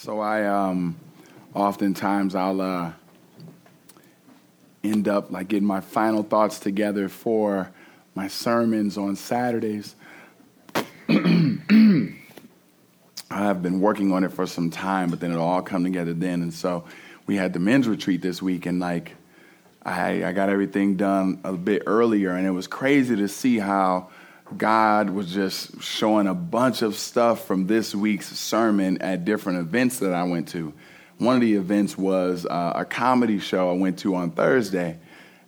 So I um, oftentimes I'll uh, end up like getting my final thoughts together for my sermons on Saturdays. I have been working on it for some time, but then it'll all come together then. And so we had the men's retreat this week, and like I, I got everything done a bit earlier, and it was crazy to see how God was just showing a bunch of stuff from this week's sermon at different events that I went to. One of the events was uh, a comedy show I went to on Thursday,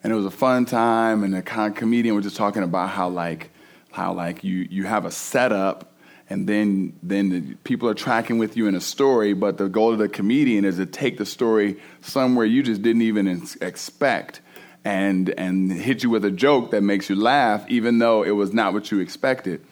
and it was a fun time. And the comedian was just talking about how like how like you you have a setup, and then then the people are tracking with you in a story. But the goal of the comedian is to take the story somewhere you just didn't even expect and and hit you with a joke that makes you laugh, even though it was not what you expected.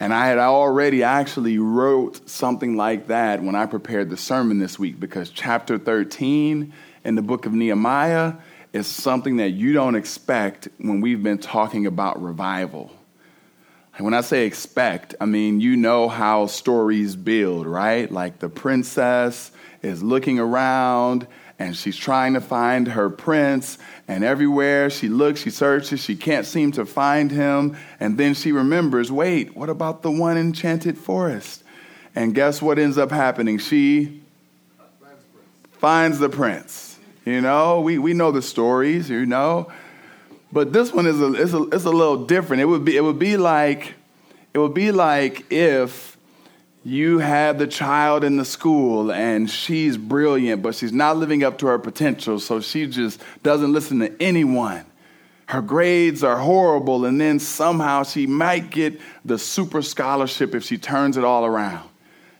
And I had already actually wrote something like that when I prepared the sermon this week because chapter 13 in the book of Nehemiah is something that you don't expect when we've been talking about revival. And when I say expect, I mean you know how stories build, right? Like the princess is looking around and she's trying to find her prince. And everywhere she looks, she searches, she can't seem to find him. And then she remembers wait, what about the one enchanted forest? And guess what ends up happening? She finds the prince. You know, we, we know the stories, you know. But this one is a, is a, is a little different. It would be, it would be like, it would be like if you have the child in the school and she's brilliant, but she's not living up to her potential, so she just doesn't listen to anyone. Her grades are horrible, and then somehow she might get the super scholarship if she turns it all around.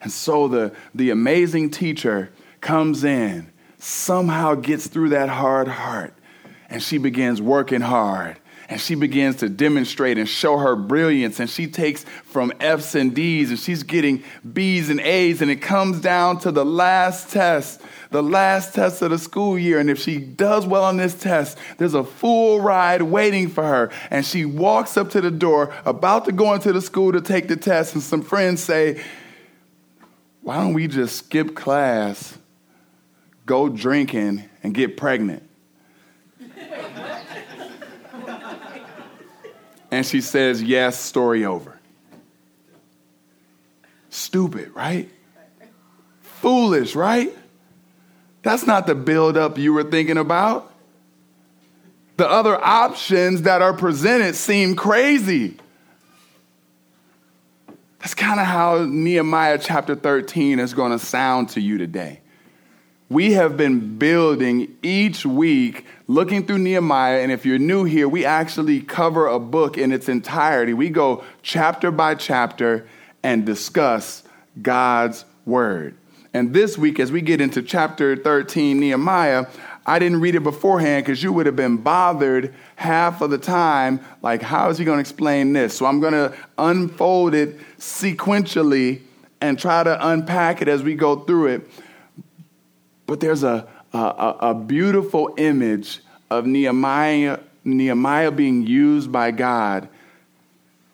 And so the, the amazing teacher comes in, somehow gets through that hard heart, and she begins working hard and she begins to demonstrate and show her brilliance. And she takes from F's and D's and she's getting B's and A's. And it comes down to the last test, the last test of the school year. And if she does well on this test, there's a full ride waiting for her. And she walks up to the door about to go into the school to take the test. And some friends say, "Why don't we just skip class, go drinking and get pregnant?" And she says, Yes, story over. Stupid, right? Foolish, right? That's not the buildup you were thinking about. The other options that are presented seem crazy. That's kind of how Nehemiah chapter 13 is going to sound to you today we have been building each week looking through Nehemiah. And if you're new here, we actually cover a book in its entirety. We go chapter by chapter and discuss God's word. And this week, as we get into chapter 13, Nehemiah, I didn't read it beforehand because you would have been bothered half of the time. Like, how is he going to explain this? So I'm going to unfold it sequentially and try to unpack it as we go through it. But there's a, a, a beautiful image of Nehemiah, Nehemiah being used by God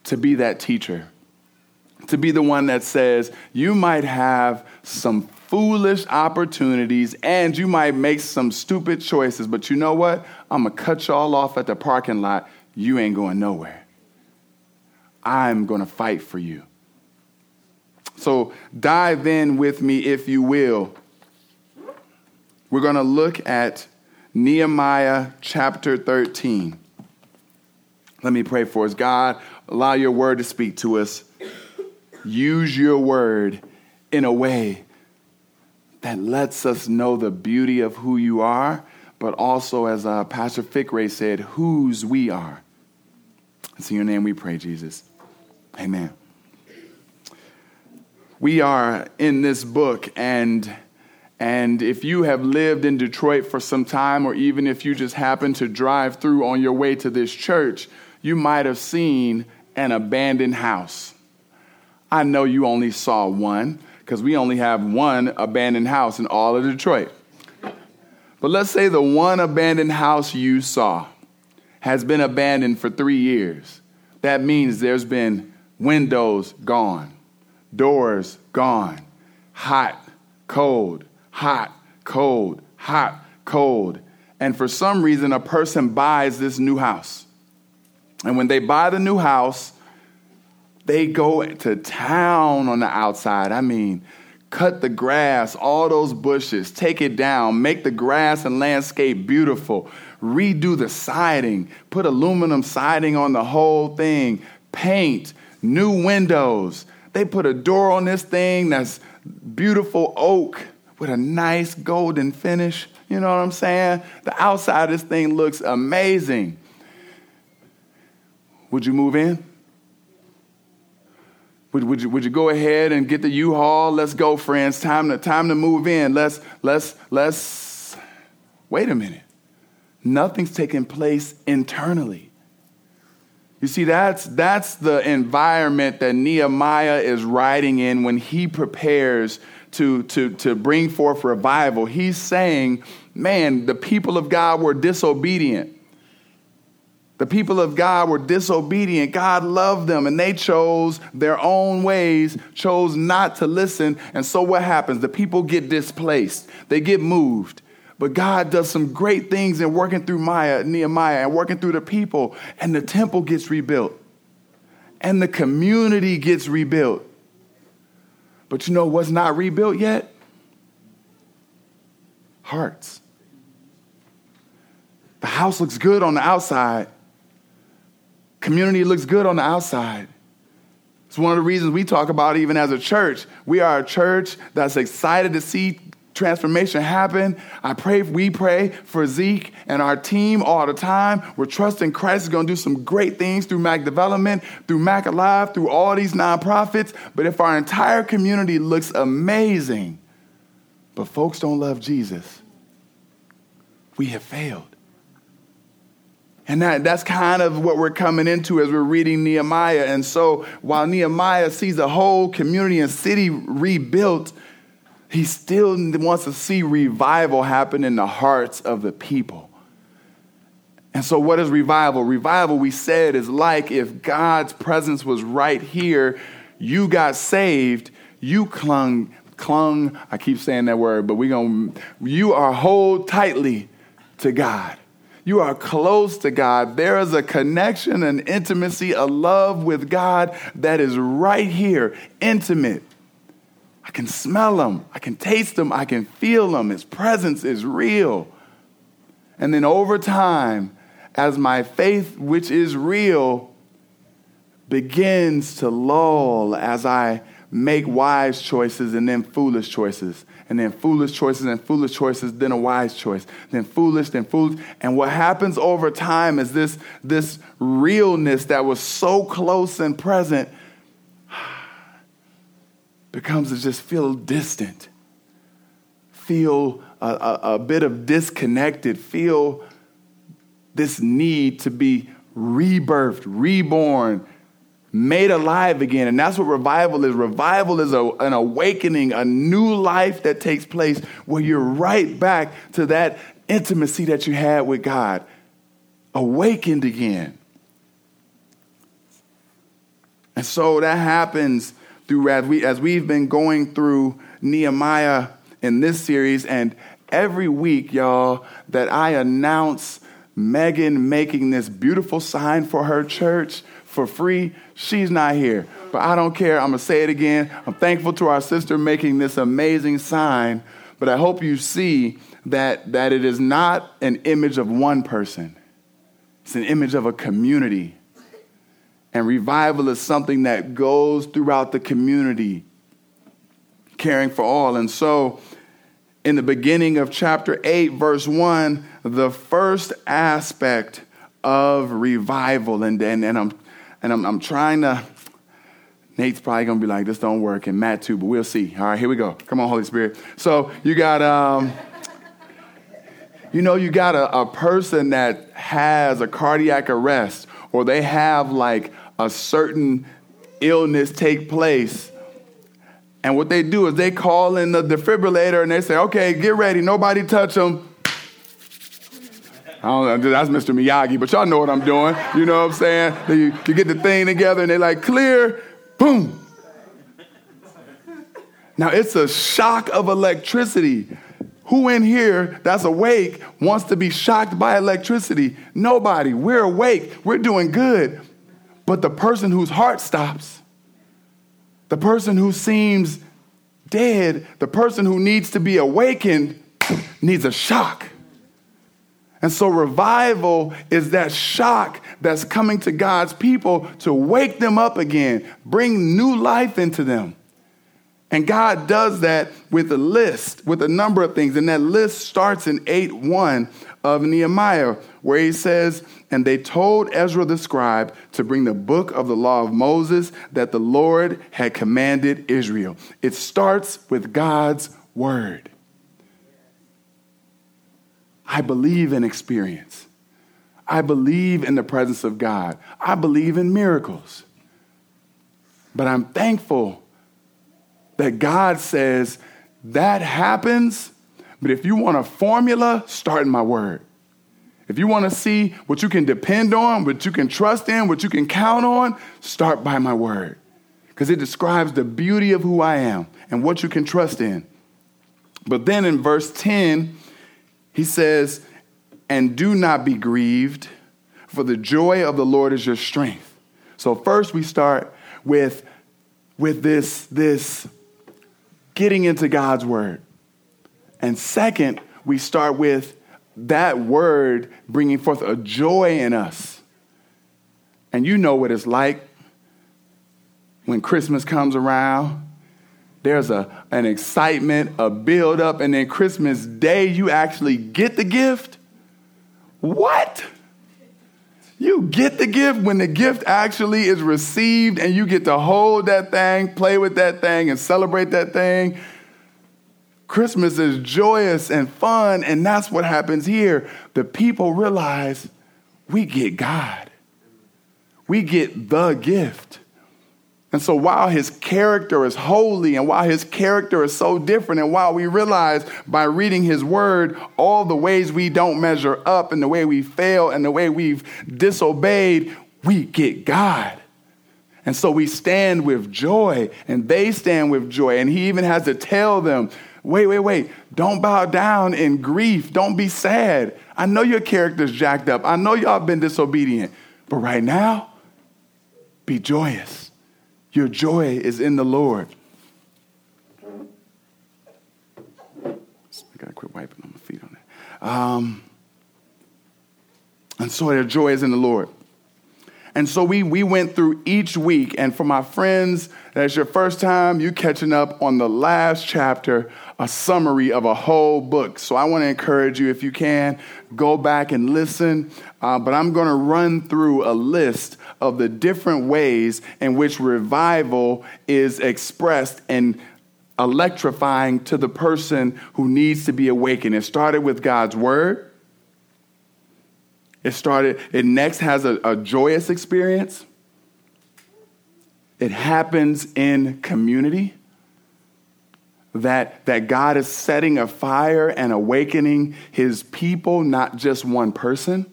to be that teacher, to be the one that says, You might have some foolish opportunities and you might make some stupid choices, but you know what? I'm gonna cut y'all off at the parking lot. You ain't going nowhere. I'm gonna fight for you. So dive in with me, if you will, we're going to look at Nehemiah chapter 13. Let me pray for us. God, allow your word to speak to us. Use your word in a way that lets us know the beauty of who you are, but also, as uh, Pastor Fickray said, whose we are. It's in your name we pray, Jesus. Amen. We are in this book, and and if you have lived in Detroit for some time, or even if you just happen to drive through on your way to this church, you might have seen an abandoned house. I know you only saw one because we only have one abandoned house in all of Detroit. But let's say the one abandoned house you saw has been abandoned for three years. That means there's been windows gone, doors gone, hot cold, hot, cold, hot, cold. And for some reason, a person buys this new house. And when they buy the new house, they go to town on the outside. I mean, cut the grass, all those bushes, take it down, make the grass and landscape beautiful, redo the siding, put aluminum siding on the whole thing, paint, new windows. They put a door on this thing that's beautiful oak with a nice golden finish. You know what I'm saying? The outside of this thing looks amazing. Would you move in? Would, would, you, would you go ahead and get the U-Haul? Let's go, friends. Time to, time to move in. Let's, let's, let's, wait a minute. Nothing's taking place internally. You see, that's, that's the environment that Nehemiah is writing in when he prepares to, to, to bring forth revival. He's saying, man, the people of God were disobedient. The people of God were disobedient. God loved them and they chose their own ways, chose not to listen. And so what happens? The people get displaced, they get moved. But God does some great things in working through Maya, Nehemiah and working through the people, and the temple gets rebuilt. And the community gets rebuilt. But you know what's not rebuilt yet? Hearts. The house looks good on the outside, Community looks good on the outside. It's one of the reasons we talk about even as a church. We are a church that's excited to see transformation happen. I pray, we pray for Zeke and our team all the time. We're trusting Christ is going to do some great things through Mac Development, through Mac Alive, through all these nonprofits. But if our entire community looks amazing, but folks don't love Jesus, we have failed. And that, that's kind of what we're coming into as we're reading Nehemiah. And so while Nehemiah sees a whole community and city rebuilt, he still wants to see revival happen in the hearts of the people. And so, what is revival? Revival, we said, is like if God's presence was right here, you got saved, you clung, clung, I keep saying that word, but we're going to, you are hold tightly to God. You are close to God. There is a connection, an intimacy, a love with God that is right here, intimate. I can smell Him, I can taste Him, I can feel Him. His presence is real. And then over time, as my faith, which is real, begins to lull as I make wise choices and then foolish choices and then foolish choices and foolish choices, then a wise choice, then foolish, then foolish. And what happens over time is this, this realness that was so close and present becomes to just feel distant, feel a, a, a bit of disconnected, feel this need to be rebirthed, reborn, made alive again. And that's what revival is. Revival is a, an awakening, a new life that takes place where you're right back to that intimacy that you had with God, awakened again. And so that happens through as we as we've been going through Nehemiah in this series, and every week, y'all, that I announce Megan making this beautiful sign for her church for free, she's not here. But I don't care. I'm going to say it again. I'm thankful to our sister making this amazing sign. But I hope you see that, that it is not an image of one person, it's an image of a community. And revival is something that goes throughout the community, caring for all. And so, in the beginning of chapter 8, verse 1, the first aspect of revival, and, and, and I'm and I'm, I'm trying to. Nate's probably gonna be like, "This don't work," and Matt too, but we'll see. All right, here we go. Come on, Holy Spirit. So you got, um, you know, you got a, a person that has a cardiac arrest, or they have like a certain illness take place. And what they do is they call in the defibrillator and they say, okay, get ready, nobody touch them. I don't know, that's Mr. Miyagi, but y'all know what I'm doing. You know what I'm saying? You, you get the thing together and they're like, clear, boom. Now it's a shock of electricity. Who in here that's awake wants to be shocked by electricity? Nobody. We're awake. We're doing good. But the person whose heart stops, the person who seems dead, the person who needs to be awakened, needs a shock. And so, revival is that shock that's coming to God's people to wake them up again, bring new life into them. And God does that with a list, with a number of things. And that list starts in 8 1 of Nehemiah, where he says, And they told Ezra the scribe to bring the book of the law of Moses that the Lord had commanded Israel. It starts with God's word. I believe in experience. I believe in the presence of God. I believe in miracles. But I'm thankful that God says that happens, but if you want a formula, start in my word. If you want to see what you can depend on, what you can trust in, what you can count on, start by my word. Because it describes the beauty of who I am and what you can trust in. But then in verse 10, he says, And do not be grieved, for the joy of the Lord is your strength. So first we start with, with this, this getting into God's word. And second, we start with that word bringing forth a joy in us. And you know what it's like when Christmas comes around. There's a, an excitement, a build up, and then Christmas Day, you actually get the gift. What? You get the gift when the gift actually is received and you get to hold that thing, play with that thing, and celebrate that thing. Christmas is joyous and fun, and that's what happens here. The people realize we get God, we get the gift. And so while his character is holy and while his character is so different, and while we realize by reading his word all the ways we don't measure up and the way we fail and the way we've disobeyed, we get God. And so we stand with joy and they stand with joy. And he even has to tell them, wait, wait, wait, don't bow down in grief. Don't be sad. I know your character's jacked up. I know y'all been disobedient. But right now, be joyous your joy is in the Lord. I gotta quit wiping on my feet on that. Um, and so their joy is in the Lord. And so we, we went through each week. And for my friends, that's your first time, you catching up on the last chapter, a summary of a whole book. So I want to encourage you, if you can, go back and listen. Uh, but I'm going to run through a list of the different ways in which revival is expressed and electrifying to the person who needs to be awakened. It started with God's word. It started, it next has a, a joyous experience. It happens in community. That, that God is setting a fire and awakening his people, not just one person.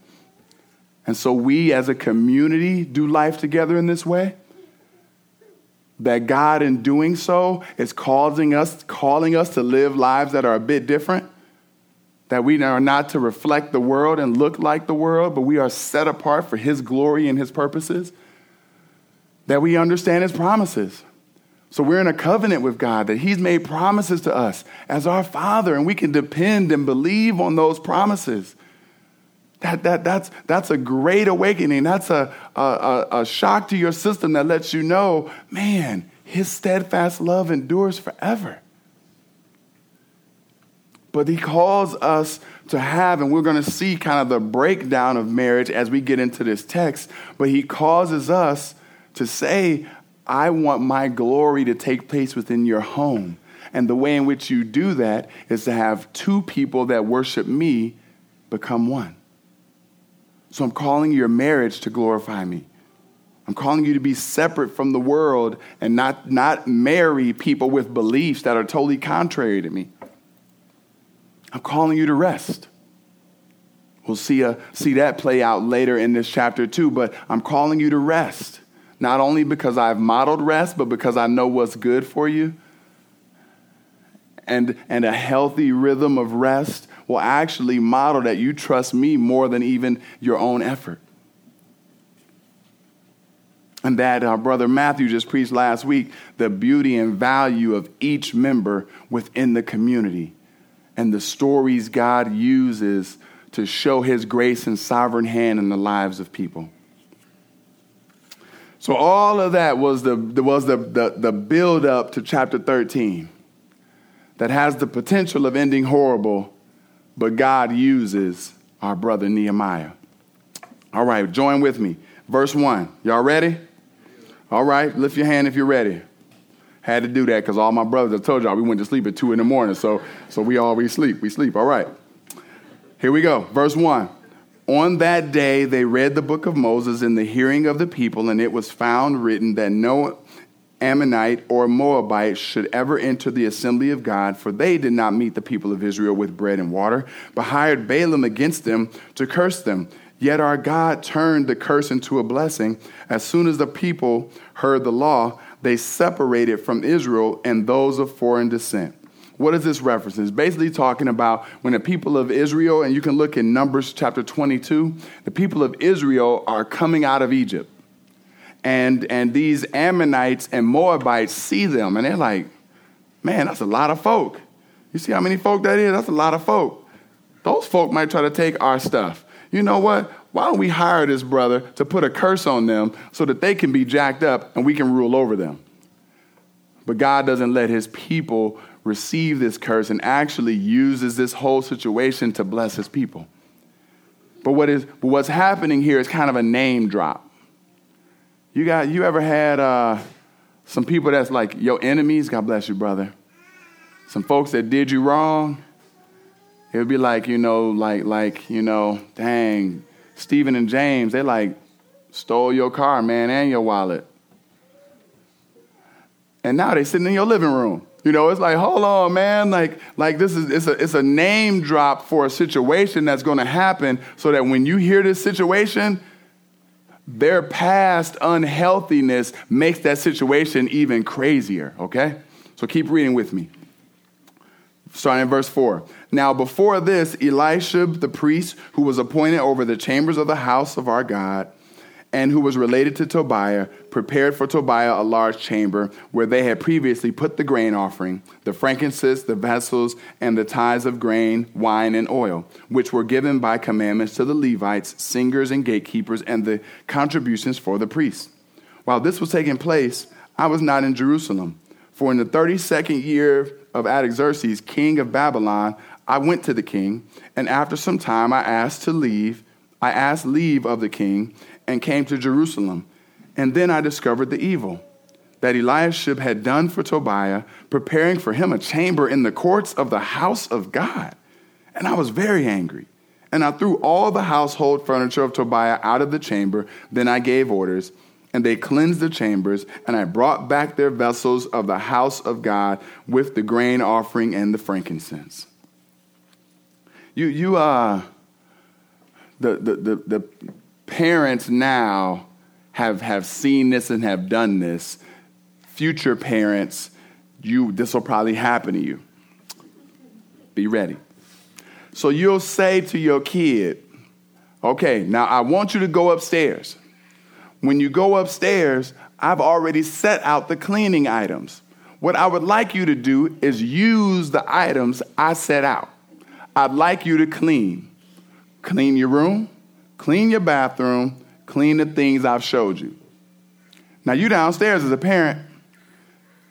And so we as a community do life together in this way. That God, in doing so, is causing us, calling us to live lives that are a bit different that we are not to reflect the world and look like the world, but we are set apart for His glory and His purposes, that we understand His promises. So we're in a covenant with God that He's made promises to us as our Father, and we can depend and believe on those promises. That, that, that's, that's a great awakening. That's a, a, a shock to your system that lets you know, man, His steadfast love endures forever. But he calls us to have, and we're going to see kind of the breakdown of marriage as we get into this text, but he causes us to say, I want my glory to take place within your home. And the way in which you do that is to have two people that worship me become one. So I'm calling your marriage to glorify me. I'm calling you to be separate from the world and not, not marry people with beliefs that are totally contrary to me. I'm calling you to rest. We'll see, a, uh, see that play out later in this chapter too, but I'm calling you to rest. Not only because I've modeled rest, but because I know what's good for you. and, and a healthy rhythm of rest will actually model that you trust me more than even your own effort. And that our brother Matthew just preached last week the beauty and value of each member within the community and the stories God uses to show his grace and sovereign hand in the lives of people. So all of that was the, was the, the, the build up to chapter 13 that has the potential of ending horrible, but God uses our brother Nehemiah. All right, join with me. Verse 1. Y'all ready? All right, lift your hand if you're ready. Had to do that because all my brothers, I told y'all, we went to sleep at 2 in the morning, so, so we always sleep. We sleep. All right. Here we go. Verse 1. On that day, they read the book of Moses in the hearing of the people, and it was found written that no Ammonite or Moabite should ever enter the assembly of God, for they did not meet the people of Israel with bread and water, but hired Balaam against them to curse them. Yet our God turned the curse into a blessing. As soon as the people heard the law, they separated from Israel and those of foreign descent. What is this reference? It's basically talking about when the people of Israel, and you can look in Numbers chapter 22, the people of Israel are coming out of Egypt. And, and these Ammonites and Moabites see them, and they're like, man, that's a lot of folk. You see how many folk that is? That's a lot of folk. Those folk might try to take our stuff. You know what? Why don't we hire this brother to put a curse on them so that they can be jacked up and we can rule over them? But God doesn't let his people receive this curse and actually uses this whole situation to bless his people. But what is but what's happening here is kind of a name drop. You got you ever had uh, some people that's like your enemies? God bless you, brother. Some folks that did you wrong. It would be like you know, like like you know, dang, Stephen and James. They like stole your car, man, and your wallet. And now they sitting in your living room. You know, it's like, hold on, man. Like, like this is it's a it's a name drop for a situation that's going to happen, so that when you hear this situation, their past unhealthiness makes that situation even crazier. Okay, so keep reading with me. Starting in verse 4. Now, before this, Elisha the priest, who was appointed over the chambers of the house of our God, and who was related to Tobiah, prepared for Tobiah a large chamber where they had previously put the grain offering, the frankincense, the vessels, and the tithes of grain, wine, and oil, which were given by commandments to the Levites, singers, and gatekeepers, and the contributions for the priests. While this was taking place, I was not in Jerusalem. For in the 32nd year of Artaxerxes, king of Babylon, I went to the king, and after some time I asked to leave. I asked leave of the king and came to Jerusalem. And then I discovered the evil that Eliashib had done for Tobiah, preparing for him a chamber in the courts of the house of God. And I was very angry. And I threw all the household furniture of Tobiah out of the chamber. Then I gave orders, and they cleansed the chambers, and I brought back their vessels of the house of God with the grain offering and the frankincense. You, you, uh, the, the, the, the parents now have, have seen this and have done this. Future parents, you this will probably happen to you. Be ready. So you'll say to your kid, okay, now I want you to go upstairs. When you go upstairs, I've already set out the cleaning items. What I would like you to do is use the items I set out. I'd like you to clean. Clean your room, clean your bathroom, clean the things I've showed you. Now, you downstairs as a parent,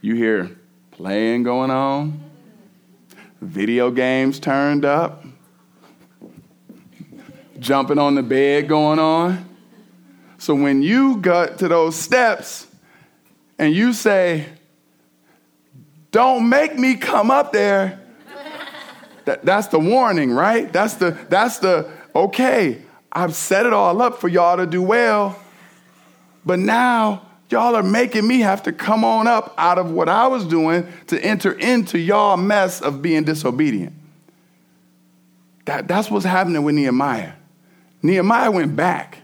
you hear playing going on, video games turned up, jumping on the bed going on. So when you got to those steps and you say, Don't make me come up there, that, that's the warning, right? That's the, that's the, okay, I've set it all up for y'all to do well, but now y'all are making me have to come on up out of what I was doing to enter into y'all mess of being disobedient. That, that's what's happening with Nehemiah. Nehemiah went back.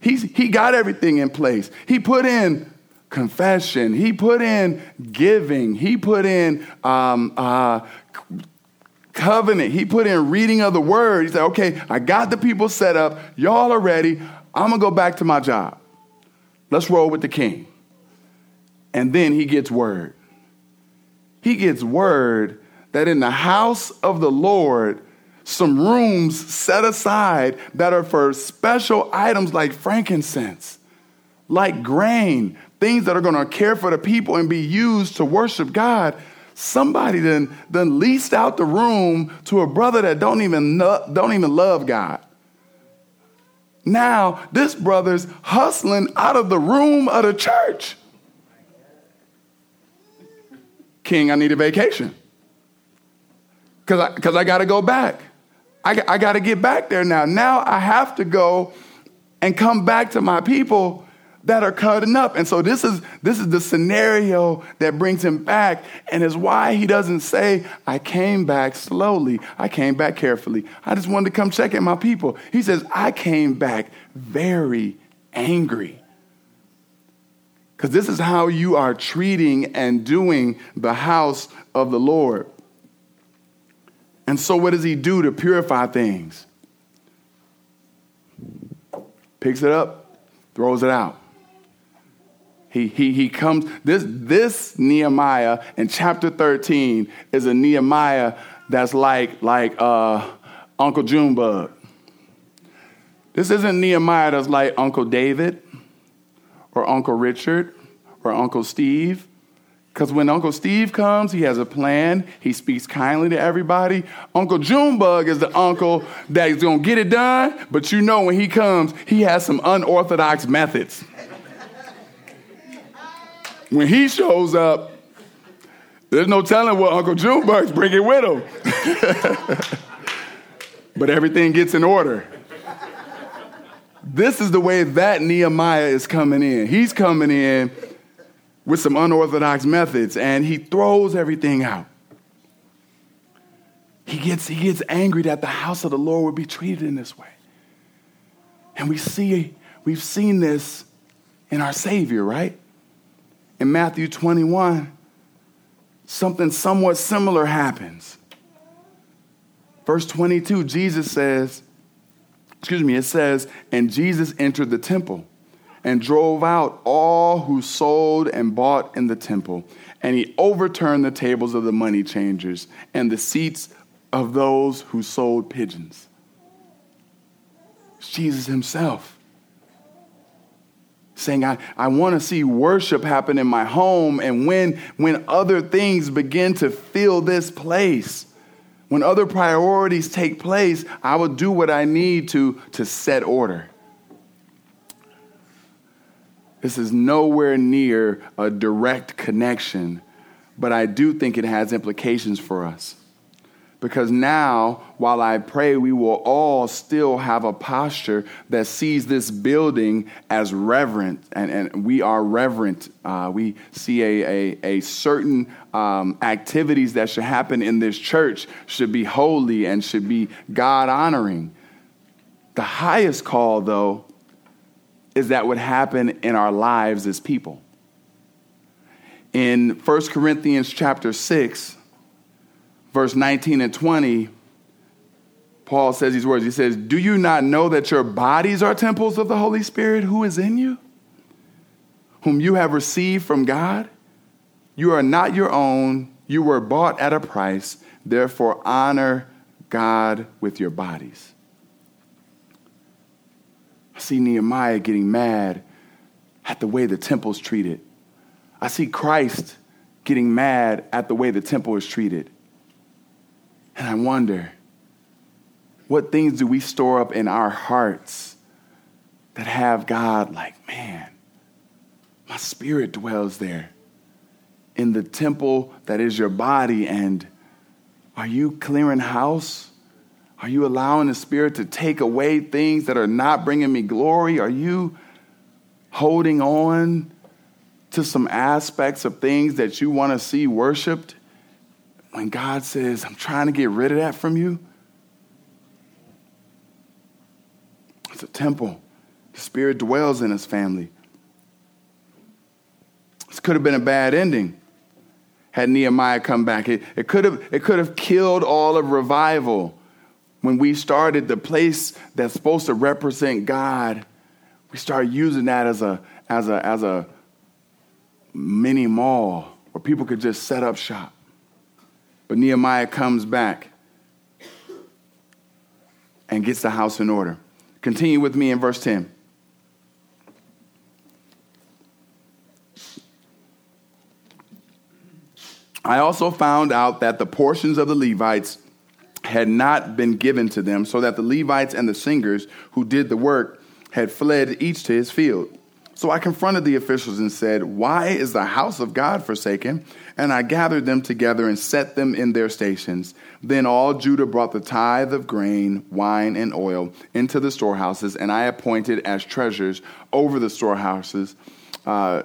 He's, he got everything in place. He put in confession. He put in giving. He put in um, uh, covenant. He put in reading of the word. He said, okay, I got the people set up. Y'all are ready. I'm going to go back to my job. Let's roll with the king. And then he gets word. He gets word that in the house of the Lord, some rooms set aside that are for special items like frankincense, like grain, things that are going to care for the people and be used to worship God. Somebody then, then leased out the room to a brother that don't even, know, don't even love God. Now, this brother's hustling out of the room of the church. King, I need a vacation. Because I, cause I got to go back. I, I got to get back there now. Now I have to go and come back to my people that are cutting up. And so this is this is the scenario that brings him back and is why he doesn't say, I came back slowly. I came back carefully. I just wanted to come check at my people. He says, I came back very angry. Because this is how you are treating and doing the house of the Lord. And so, what does he do to purify things? Picks it up, throws it out. He, he, he comes, this, this Nehemiah in chapter 13 is a Nehemiah that's like, like uh, Uncle Junebug. This isn't Nehemiah that's like Uncle David or Uncle Richard or Uncle Steve. Because when Uncle Steve comes, he has a plan. He speaks kindly to everybody. Uncle Junebug is the uncle that is going to get it done, but you know when he comes, he has some unorthodox methods. When he shows up, there's no telling what Uncle Junebug's bringing with him. but everything gets in order. This is the way that Nehemiah is coming in. He's coming in with some unorthodox methods and he throws everything out. He gets, he gets angry that the house of the Lord would be treated in this way. And we see, we've seen this in our Savior, right? In Matthew 21, something somewhat similar happens. Verse 22, Jesus says, excuse me, it says, and Jesus entered the temple and drove out all who sold and bought in the temple. And he overturned the tables of the money changers and the seats of those who sold pigeons. It's Jesus himself saying, I, I want to see worship happen in my home. And when, when other things begin to fill this place, when other priorities take place, I will do what I need to to set order. This is nowhere near a direct connection, but I do think it has implications for us. Because now, while I pray, we will all still have a posture that sees this building as reverent, and, and we are reverent. Uh, we see a, a, a certain um, activities that should happen in this church should be holy and should be God honoring. The highest call, though, is that would happen in our lives as people. In 1 Corinthians chapter 6, verse 19 and 20, Paul says these words. He says, Do you not know that your bodies are temples of the Holy Spirit who is in you, whom you have received from God? You are not your own, you were bought at a price. Therefore, honor God with your bodies. I see Nehemiah getting mad at the way the temple's treated. I see Christ getting mad at the way the temple is treated. And I wonder, what things do we store up in our hearts that have God like, man, my spirit dwells there in the temple that is your body? And are you clearing house? Are you allowing the Spirit to take away things that are not bringing me glory? Are you holding on to some aspects of things that you want to see worshiped when God says, I'm trying to get rid of that from you? It's a temple. The Spirit dwells in His family. This could have been a bad ending had Nehemiah come back. It, it, could have, it could have killed all of revival when we started the place that's supposed to represent God. We started using that as a, as a, as a mini mall where people could just set up shop. But Nehemiah comes back and gets the house in order. Continue with me in verse 10. I also found out that the portions of the Levites had not been given to them, so that the Levites and the singers who did the work had fled each to his field. So I confronted the officials and said, Why is the house of God forsaken? And I gathered them together and set them in their stations. Then all Judah brought the tithe of grain, wine, and oil into the storehouses, and I appointed as treasurers over the storehouses uh,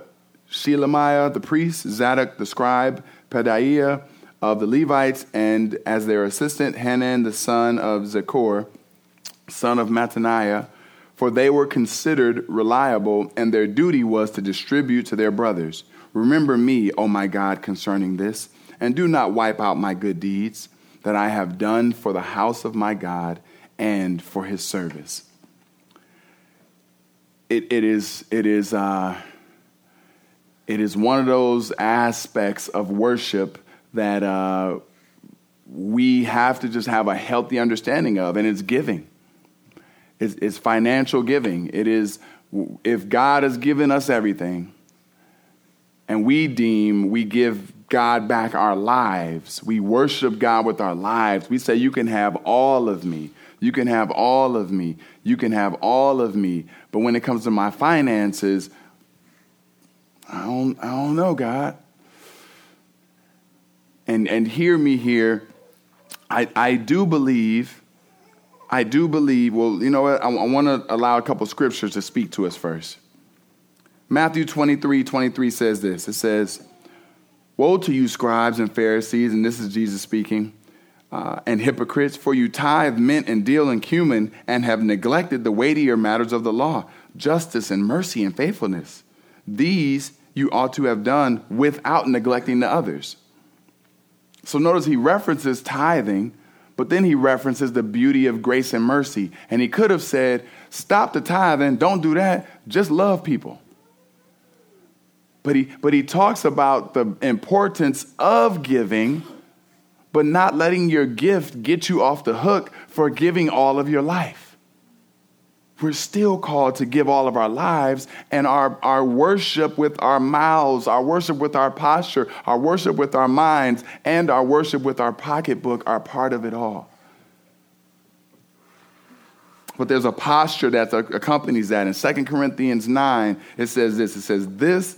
Shelemiah the priest, Zadok the scribe, Pedaiah of the Levites, and as their assistant, Hanan the son of Zaccur, son of Mattaniah, for they were considered reliable, and their duty was to distribute to their brothers. Remember me, O my God, concerning this, and do not wipe out my good deeds that I have done for the house of my God and for his service. It, it is, it is, uh, it is one of those aspects of worship that uh, we have to just have a healthy understanding of, and it's giving. It's, financial giving. It is if God has given us everything, and we deem we give God back our lives. We worship God with our lives. We say, You can have all of me. You can have all of me. You can have all of me. But when it comes to my finances, I don't, I don't know, God. And, and hear me here. I, I do believe, I do believe, well, you know what? I, I want to allow a couple scriptures to speak to us first. Matthew 23 23 says this it says, Woe to you, scribes and Pharisees, and this is Jesus speaking, uh, and hypocrites, for you tithe mint and dill in cumin and have neglected the weightier matters of the law, justice and mercy and faithfulness. These you ought to have done without neglecting the others. So notice he references tithing, but then he references the beauty of grace and mercy. And he could have said, Stop the tithing, don't do that, just love people. But he, but he talks about the importance of giving, but not letting your gift get you off the hook for giving all of your life. We're still called to give all of our lives and our, our worship with our mouths, our worship with our posture, our worship with our minds, and our worship with our pocketbook are part of it all. But there's a posture that accompanies that. In 2 Corinthians 9, it says this it says, This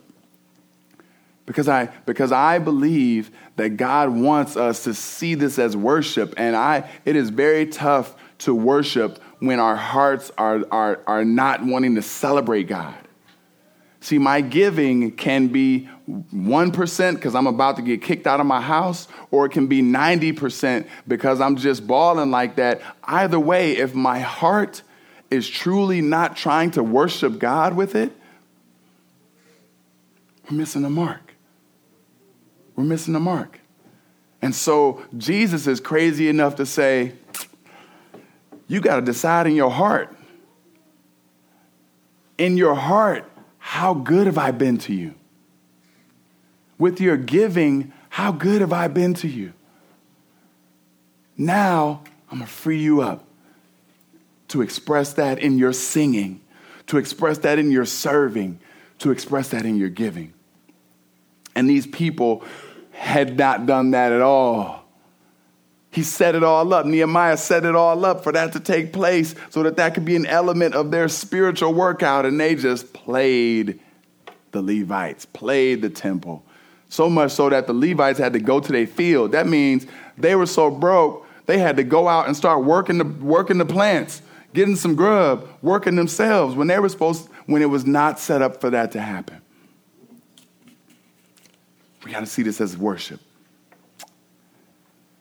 Because I, because I believe that God wants us to see this as worship. And I, it is very tough to worship when our hearts are, are, are not wanting to celebrate God. See, my giving can be 1% because I'm about to get kicked out of my house, or it can be 90% because I'm just balling like that. Either way, if my heart is truly not trying to worship God with it, we're missing the mark. We're missing the mark. And so Jesus is crazy enough to say, you got to decide in your heart. In your heart, how good have I been to you? With your giving, how good have I been to you? Now, I'm going to free you up to express that in your singing, to express that in your serving, to express that in your giving. And these people had not done that at all. He set it all up. Nehemiah set it all up for that to take place so that that could be an element of their spiritual workout. And they just played the Levites, played the temple. So much so that the Levites had to go to their field. That means they were so broke They had to go out and start working the, working the plants, getting some grub, working themselves when they were supposed, when it was not set up for that to happen. We got to see this as worship.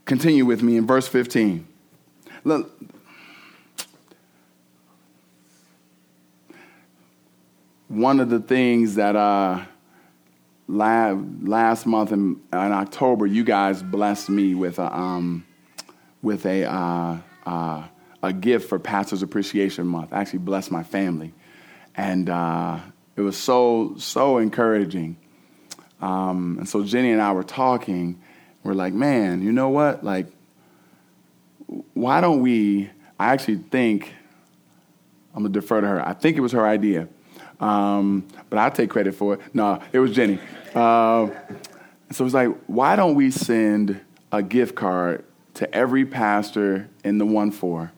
Continue with me in verse 15. Look, one of the things that uh, last month in, in, October, you guys blessed me with a, um, with a, uh, uh, a gift for Pastor's Appreciation Month. I actually blessed my family. And uh, it was so, so encouraging. Um, and so Jenny and I were talking. We're like, man, you know what? Like, why don't we? I actually think, I'm to defer to her. I think it was her idea um, but I take credit for it. No, it was Jenny. Uh, so it's like, why don't we send a gift card to every pastor in the 1 4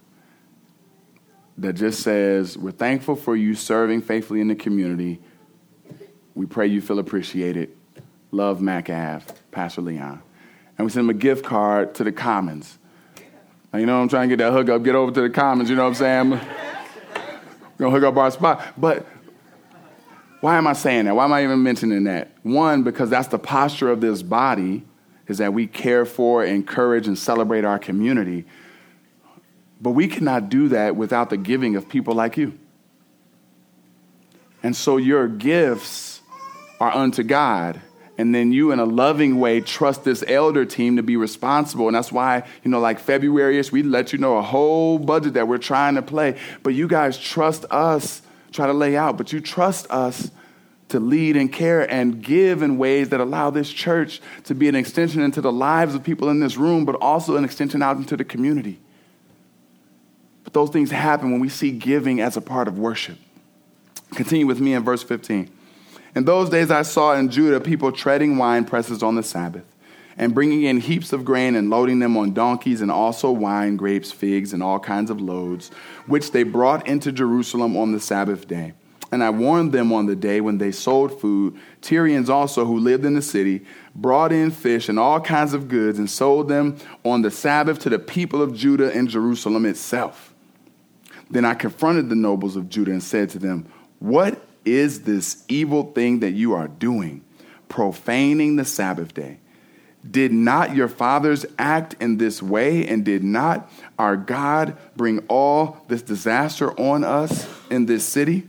that just says, We're thankful for you serving faithfully in the community. We pray you feel appreciated. Love Mac Ave, Pastor Leon. And we send him a gift card to the Commons. Now, you know, I'm trying to get that hookup, get over to the Commons, you know what I'm saying? We're going to hook up our spot. But why am I saying that? Why am I even mentioning that? One, because that's the posture of this body, is that we care for, encourage, and celebrate our community. But we cannot do that without the giving of people like you. And so your gifts are unto God. And then you, in a loving way, trust this elder team to be responsible. And that's why, you know, like February ish, we let you know a whole budget that we're trying to play. But you guys trust us try to lay out, but you trust us to lead and care and give in ways that allow this church to be an extension into the lives of people in this room, but also an extension out into the community. But those things happen when we see giving as a part of worship. Continue with me in verse 15. In those days I saw in Judah people treading wine presses on the Sabbath and bringing in heaps of grain and loading them on donkeys, and also wine, grapes, figs, and all kinds of loads, which they brought into Jerusalem on the Sabbath day. And I warned them on the day when they sold food. Tyrians also, who lived in the city, brought in fish and all kinds of goods and sold them on the Sabbath to the people of Judah and Jerusalem itself. Then I confronted the nobles of Judah and said to them, What is this evil thing that you are doing, profaning the Sabbath day? Did not your fathers act in this way? And did not our God bring all this disaster on us in this city?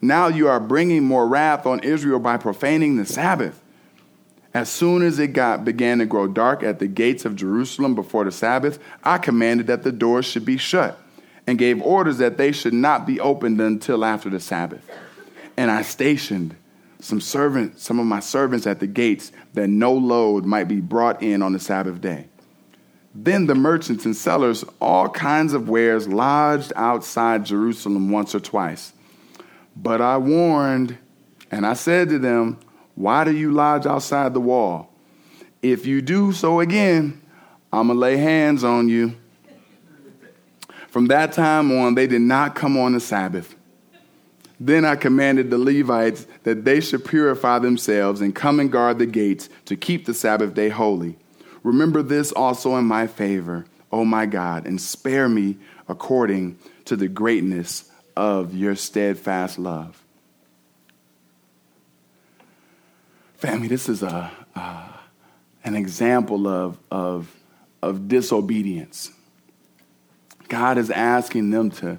Now you are bringing more wrath on Israel by profaning the Sabbath. As soon as it got began to grow dark at the gates of Jerusalem before the Sabbath, I commanded that the doors should be shut and gave orders that they should not be opened until after the Sabbath. And I stationed some servants, some of my servants at the gates, that no load might be brought in on the Sabbath day. Then the merchants and sellers, all kinds of wares, lodged outside Jerusalem once or twice. But I warned, and I said to them, Why do you lodge outside the wall? If you do so again, I'm going to lay hands on you. From that time on, they did not come on the Sabbath. Then I commanded the Levites that they should purify themselves and come and guard the gates to keep the Sabbath day holy. Remember this also in my favor, O my God, and spare me according to the greatness of your steadfast love. Family, this is a, uh, an example of, of, of disobedience. God is asking them to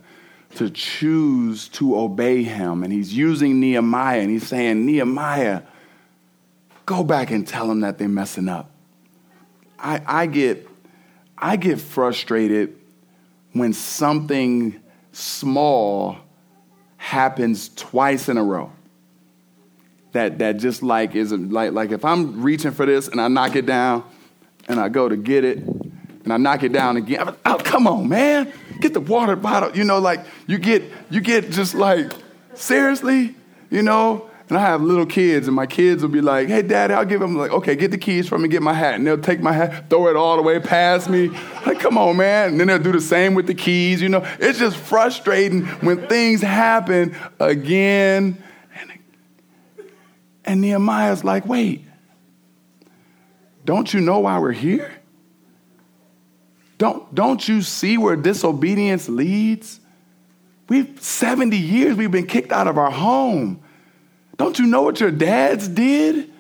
to choose to obey him. And he's using Nehemiah and he's saying, Nehemiah, go back and tell them that they're messing up. I, I, get, I get frustrated when something small happens twice in a row. That, that just like is like, like if I'm reaching for this and I knock it down and I go to get it and I knock it down again. I'm, Oh, come on, man. Get the water bottle. You know, like you get you get just like, seriously, you know? And I have little kids, and my kids will be like, hey, daddy, I'll give them, like, okay, get the keys from me, get my hat. And they'll take my hat, throw it all the way past me. Like, come on, man. And then they'll do the same with the keys, you know? It's just frustrating when things happen again. And, and Nehemiah's like, wait, don't you know why we're here? Don't, don't you see where disobedience leads? We've 70 years we've been kicked out of our home. Don't you know what your dads did?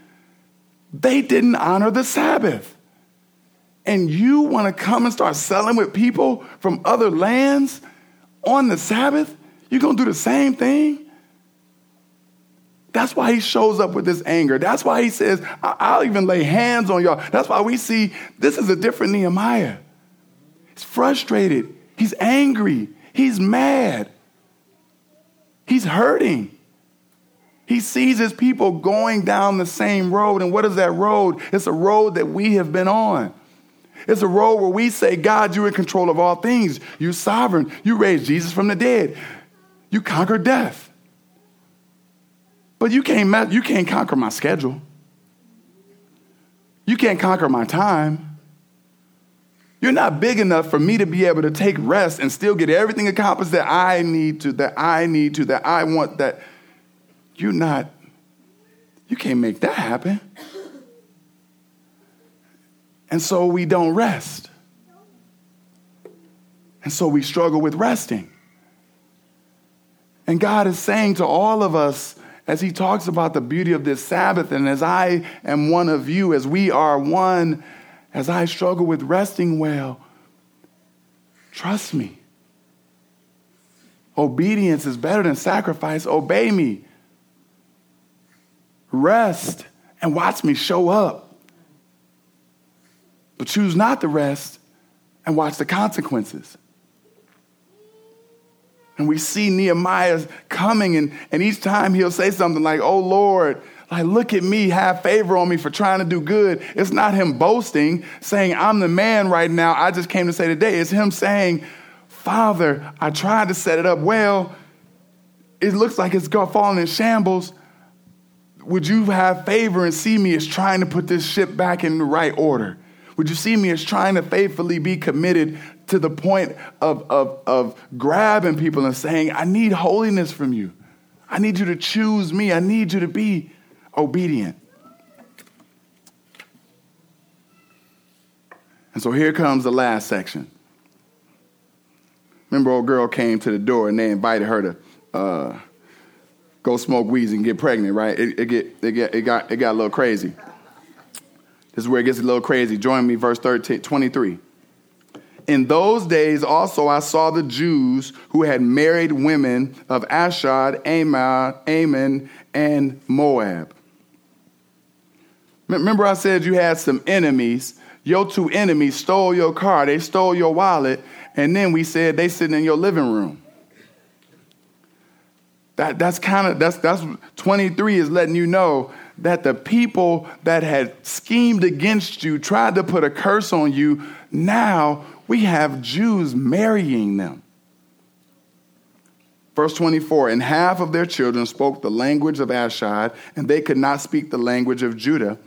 They didn't honor the Sabbath. And you want to come and start selling with people from other lands on the Sabbath? You're going to do the same thing? That's why he shows up with this anger. That's why he says, I'll even lay hands on y'all. That's why we see this is a different Nehemiah. He's frustrated. He's angry. He's mad. He's hurting. He sees his people going down the same road. And what is that road? It's a road that we have been on. It's a road where we say, God, you're in control of all things. You're sovereign. You raised Jesus from the dead. You conquered death. But you can't, you can't conquer my schedule. You can't conquer my time. You're not big enough for me to be able to take rest and still get everything accomplished that I need to, that I need to, that I want, that you're not, you can't make that happen. And so we don't rest. And so we struggle with resting. And God is saying to all of us, as He talks about the beauty of this Sabbath, and as I am one of you, as we are one, as I struggle with resting well, trust me. Obedience is better than sacrifice. Obey me. Rest and watch me show up. But choose not to rest and watch the consequences. And we see Nehemiah coming, and, and each time he'll say something like, Oh Lord, like, look at me, have favor on me for trying to do good. It's not him boasting, saying, I'm the man right now. I just came to say today. It's him saying, Father, I tried to set it up well. It looks like it's falling in shambles. Would you have favor and see me as trying to put this ship back in the right order? Would you see me as trying to faithfully be committed to the point of, of, of grabbing people and saying, I need holiness from you. I need you to choose me. I need you to be obedient. And so here comes the last section. Remember, old girl came to the door and they invited her to uh, go smoke weeds and get pregnant, right? It, it, get, it, get, it, got, it got a little crazy. This is where it gets a little crazy. Join me, verse 13, 23. In those days also I saw the Jews who had married women of Ashdod, Ammon, Ammon, and Moab. Remember, I said you had some enemies. Your two enemies stole your car, they stole your wallet, and then we said they sitting in your living room. That, that's kind of that's that's 23 is letting you know that the people that had schemed against you, tried to put a curse on you, now we have Jews marrying them. Verse 24, and half of their children spoke the language of Ashdod, and they could not speak the language of Judah,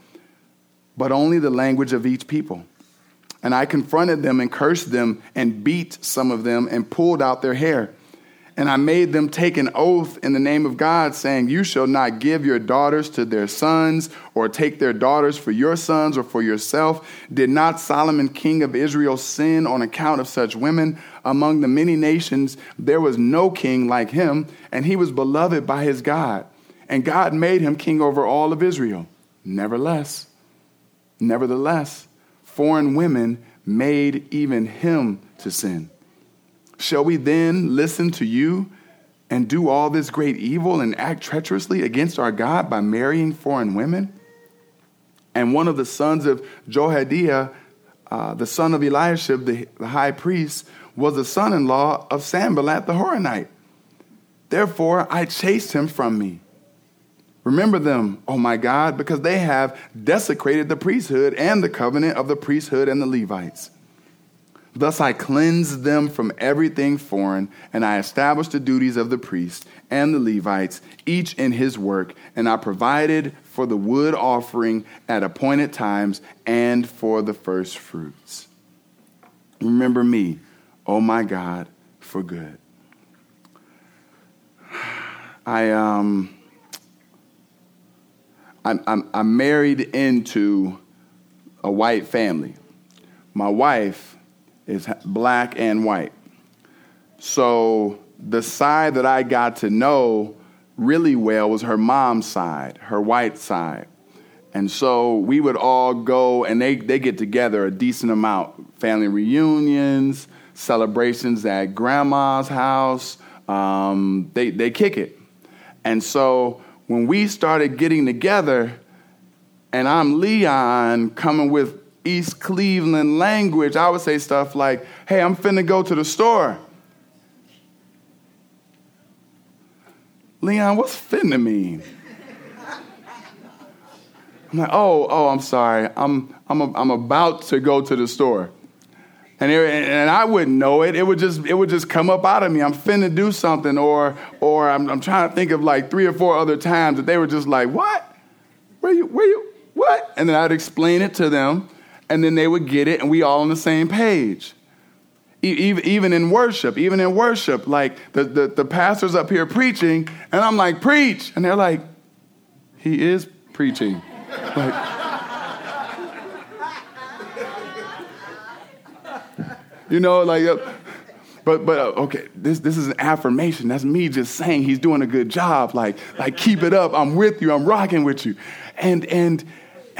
but only the language of each people. And I confronted them and cursed them and beat some of them and pulled out their hair. And I made them take an oath in the name of God, saying, You shall not give your daughters to their sons, or take their daughters for your sons or for yourself. Did not Solomon, king of Israel, sin on account of such women? Among the many nations, there was no king like him, and he was beloved by his God. And God made him king over all of Israel. Nevertheless, nevertheless, foreign women made even him to sin. Shall we then listen to you and do all this great evil and act treacherously against our God by marrying foreign women? And one of the sons of Jehoiada, uh, the son of Eliashib, the, the high priest, was the son in law of Sanballat the Horonite. Therefore, I chased him from me. Remember them, oh my God, because they have desecrated the priesthood and the covenant of the priesthood and the Levites. Thus I cleansed them from everything foreign, and I established the duties of the priests and the Levites, each in his work, and I provided for the wood offering at appointed times and for the first fruits. Remember me, oh my God, for good. I um I'm, I'm, I'm married into a white family. My wife is black and white. So the side that I got to know really well was her mom's side, her white side. And so we would all go and they, they get together a decent amount family reunions, celebrations at grandma's house. Um, they, they kick it. And so when we started getting together, and I'm Leon coming with East Cleveland language, I would say stuff like, hey, I'm finna go to the store. Leon, what's finna mean? I'm like, oh, oh, I'm sorry. I'm, I'm, a, I'm about to go to the store. And, it, and I wouldn't know it. It would just it would just come up out of me. I'm finna do something, or or I'm, I'm trying to think of like three or four other times that they were just like, "What? Where you? Where you? What?" And then I'd explain it to them, and then they would get it, and we all on the same page. Even, even in worship, even in worship, like the, the, the pastor's up here preaching, and I'm like, preach. And they're like, he is preaching. Like, you know, like, uh, but but uh, okay, this this is an affirmation. That's me just saying he's doing a good job. Like like keep it up. I'm with you. I'm rocking with you. And and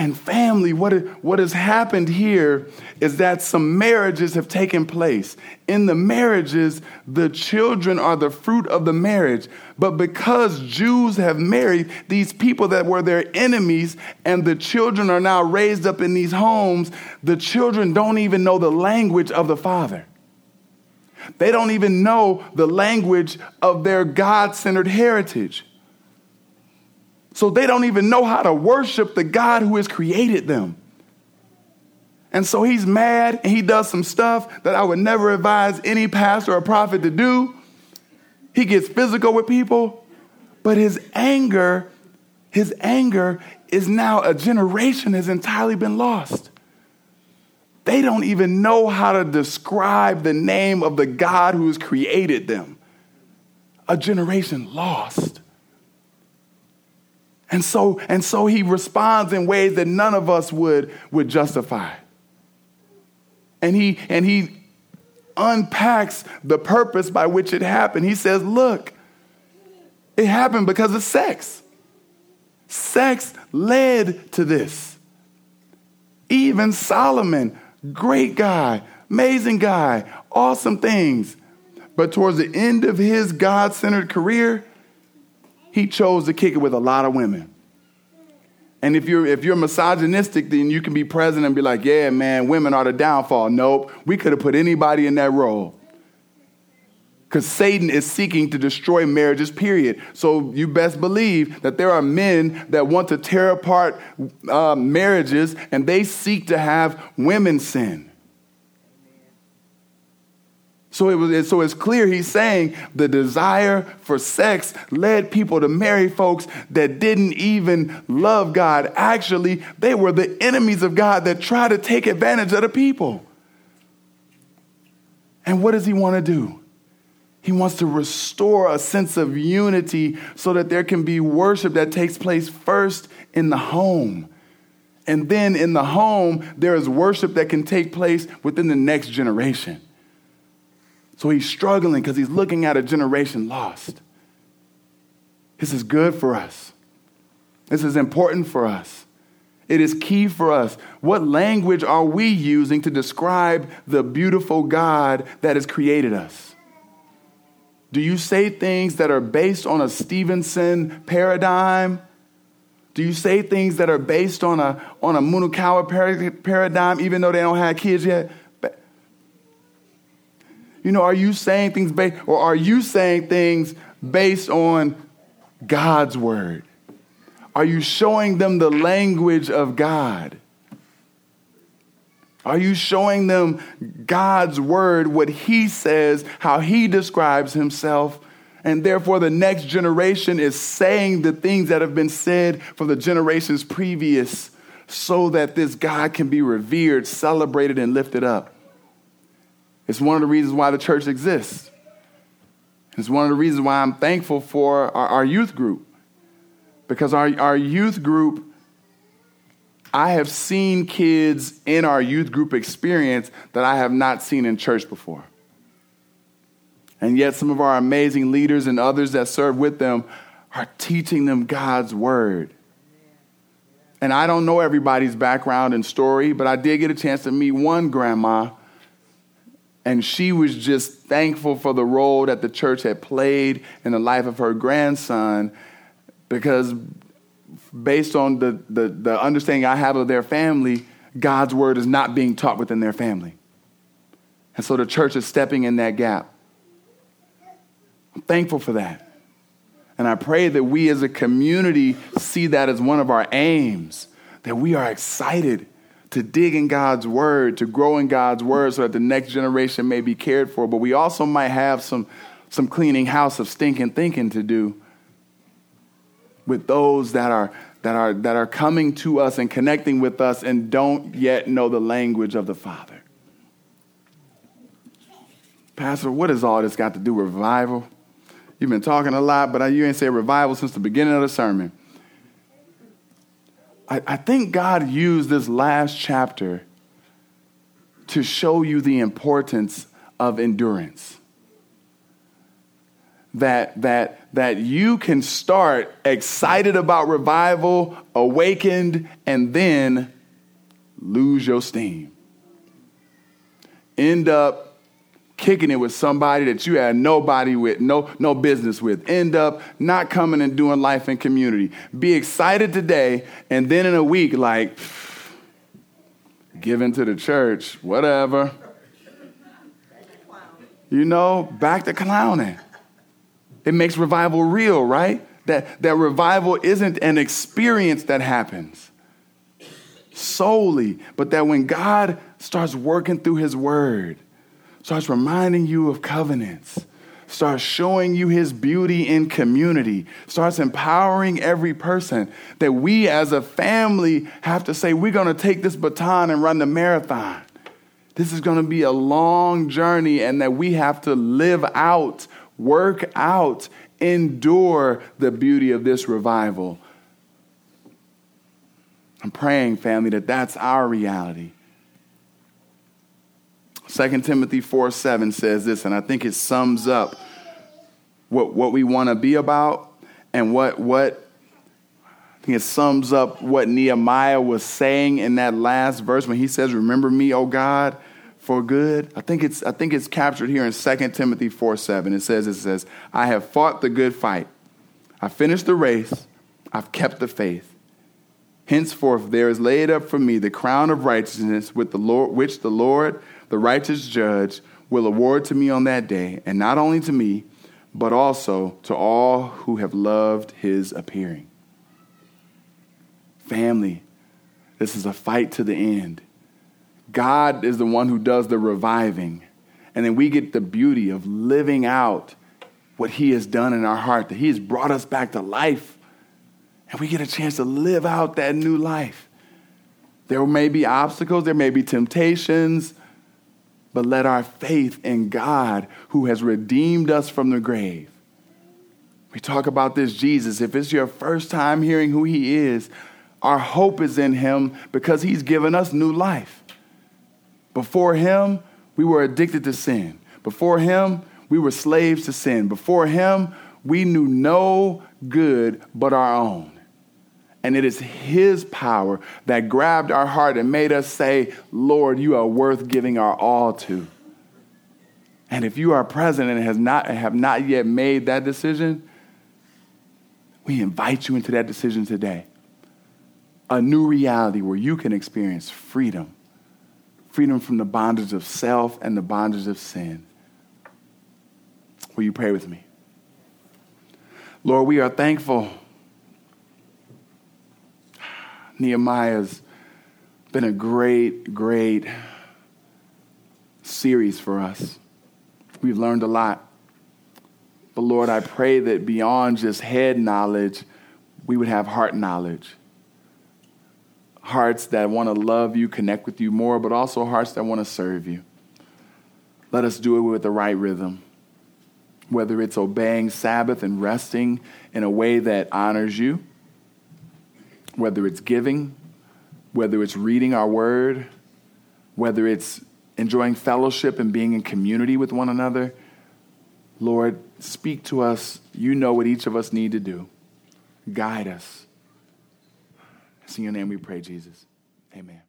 and family, what, what has happened here is that some marriages have taken place. In the marriages, the children are the fruit of the marriage. But because Jews have married these people that were their enemies, and the children are now raised up in these homes, the children don't even know the language of the father. They don't even know the language of their God centered heritage. So they don't even know how to worship the God who has created them. And so he's mad and he does some stuff that I would never advise any pastor or prophet to do. He gets physical with people, but his anger, his anger is now a generation has entirely been lost. They don't even know how to describe the name of the God who has created them. A generation lost. And so, and so he responds in ways that none of us would, would justify. And he, and he unpacks the purpose by which it happened. He says, Look, it happened because of sex. Sex led to this. Even Solomon, great guy, amazing guy, awesome things. But towards the end of his God centered career, he chose to kick it with a lot of women. And if you're if you're misogynistic, then you can be present and be like, yeah, man, women are the downfall. Nope. We could have put anybody in that role. Because Satan is seeking to destroy marriages, period. So you best believe that there are men that want to tear apart uh, marriages and they seek to have women sin. So, it was, so it's clear he's saying the desire for sex led people to marry folks that didn't even love God. Actually, they were the enemies of God that tried to take advantage of the people. And what does he want to do? He wants to restore a sense of unity so that there can be worship that takes place first in the home. And then in the home, there is worship that can take place within the next generation. So he's struggling because he's looking at a generation lost. This is good for us. This is important for us. It is key for us. What language are we using to describe the beautiful God that has created us? Do you say things that are based on a Stevenson paradigm? Do you say things that are based on a, on a Munakawa paradigm, even though they don't have kids yet? You know, are you saying things based, or are you saying things based on God's word? Are you showing them the language of God? Are you showing them God's word, what He says, how He describes Himself? And therefore, the next generation is saying the things that have been said from the generations previous so that this God can be revered, celebrated, and lifted up. It's one of the reasons why the church exists. It's one of the reasons why I'm thankful for our, our youth group. Because our, our youth group I have seen kids in our youth group experience that I have not seen in church before. And yet, some of our amazing leaders and others that serve with them are teaching them God's word. And I don't know everybody's background and story, but I did get a chance to meet one grandma, and she was just thankful for the role that the church had played in the life of her grandson because based on the, the, the understanding I have of their family, God's word is not being taught within their family. And so the church is stepping in that gap. I'm thankful for that. And I pray that we as a community see that as one of our aims, that we are excited to dig in God's word, to grow in God's word so that the next generation may be cared for. But we also might have some, some cleaning house of stinking thinking to do with those that are that are that are coming to us and connecting with us and don't yet know the language of the Father. Pastor, what has all this got to do with revival? You've been talking a lot, but you ain't said revival since the beginning of the sermon. I, I think God used this last chapter to show you the importance of endurance that, that, that you can start excited about revival, awakened, and then lose your steam. End up kicking it with somebody that you had nobody with, no, no business with. End up not coming and doing life in community. Be excited today, and then in a week, like, give into the church, whatever. You know, back to clowning. It makes revival real, right? That, that revival isn't an experience that happens solely, but that when God starts working through His Word, starts reminding you of covenants, starts showing you His beauty in community, starts empowering every person, that we as a family have to say, we're going to take this baton and run the marathon. This is going to be a long journey, and that we have to live out Work out, endure the beauty of this revival. I'm praying, family, that that's our reality. 2 Timothy 4 7 says this, and I think it sums up what, what we want to be about and what, what I think it sums up what Nehemiah was saying in that last verse when he says, Remember me, O God, for good. I think it's I think it's captured here in 2 Timothy 4 7. It says, it says, I have fought the good fight. I finished the race. I've kept the faith. Henceforth there is laid up for me the crown of righteousness with the Lord, which the Lord, the righteous judge, will award to me on that day, and not only to me, but also to all who have loved his appearing. Family, this is a fight to the end. God is the one who does the reviving. And then we get the beauty of living out what He has done in our heart, that He has brought us back to life. And we get a chance to live out that new life. There may be obstacles, there may be temptations, but let our faith in God, who has redeemed us from the grave, we talk about this Jesus. If it's your first time hearing who He is, our hope is in Him because He's given us new life. Before him, we were addicted to sin. Before him, we were slaves to sin. Before him, we knew no good but our own. And it is his power that grabbed our heart and made us say, Lord, you are worth giving our all to. And if you are present and has not, have not yet made that decision, we invite you into that decision today. A new reality where you can experience freedom freedom from the bondage of self and the bondage of sin. Will you pray with me? Lord, we are thankful. Nehemiah's been a great, great series for us. We've learned a lot. But Lord, I pray that beyond just head knowledge, we would have heart knowledge hearts that want to love you, connect with you more, but also hearts that want to serve you. Let us do it with the right rhythm, whether it's obeying Sabbath and resting in a way that honors you, whether it's giving, whether it's reading our word, whether it's enjoying fellowship and being in community with one another, Lord, speak to us. You know what each of us need to do. Guide us. It's in your name we pray, Jesus. Amen.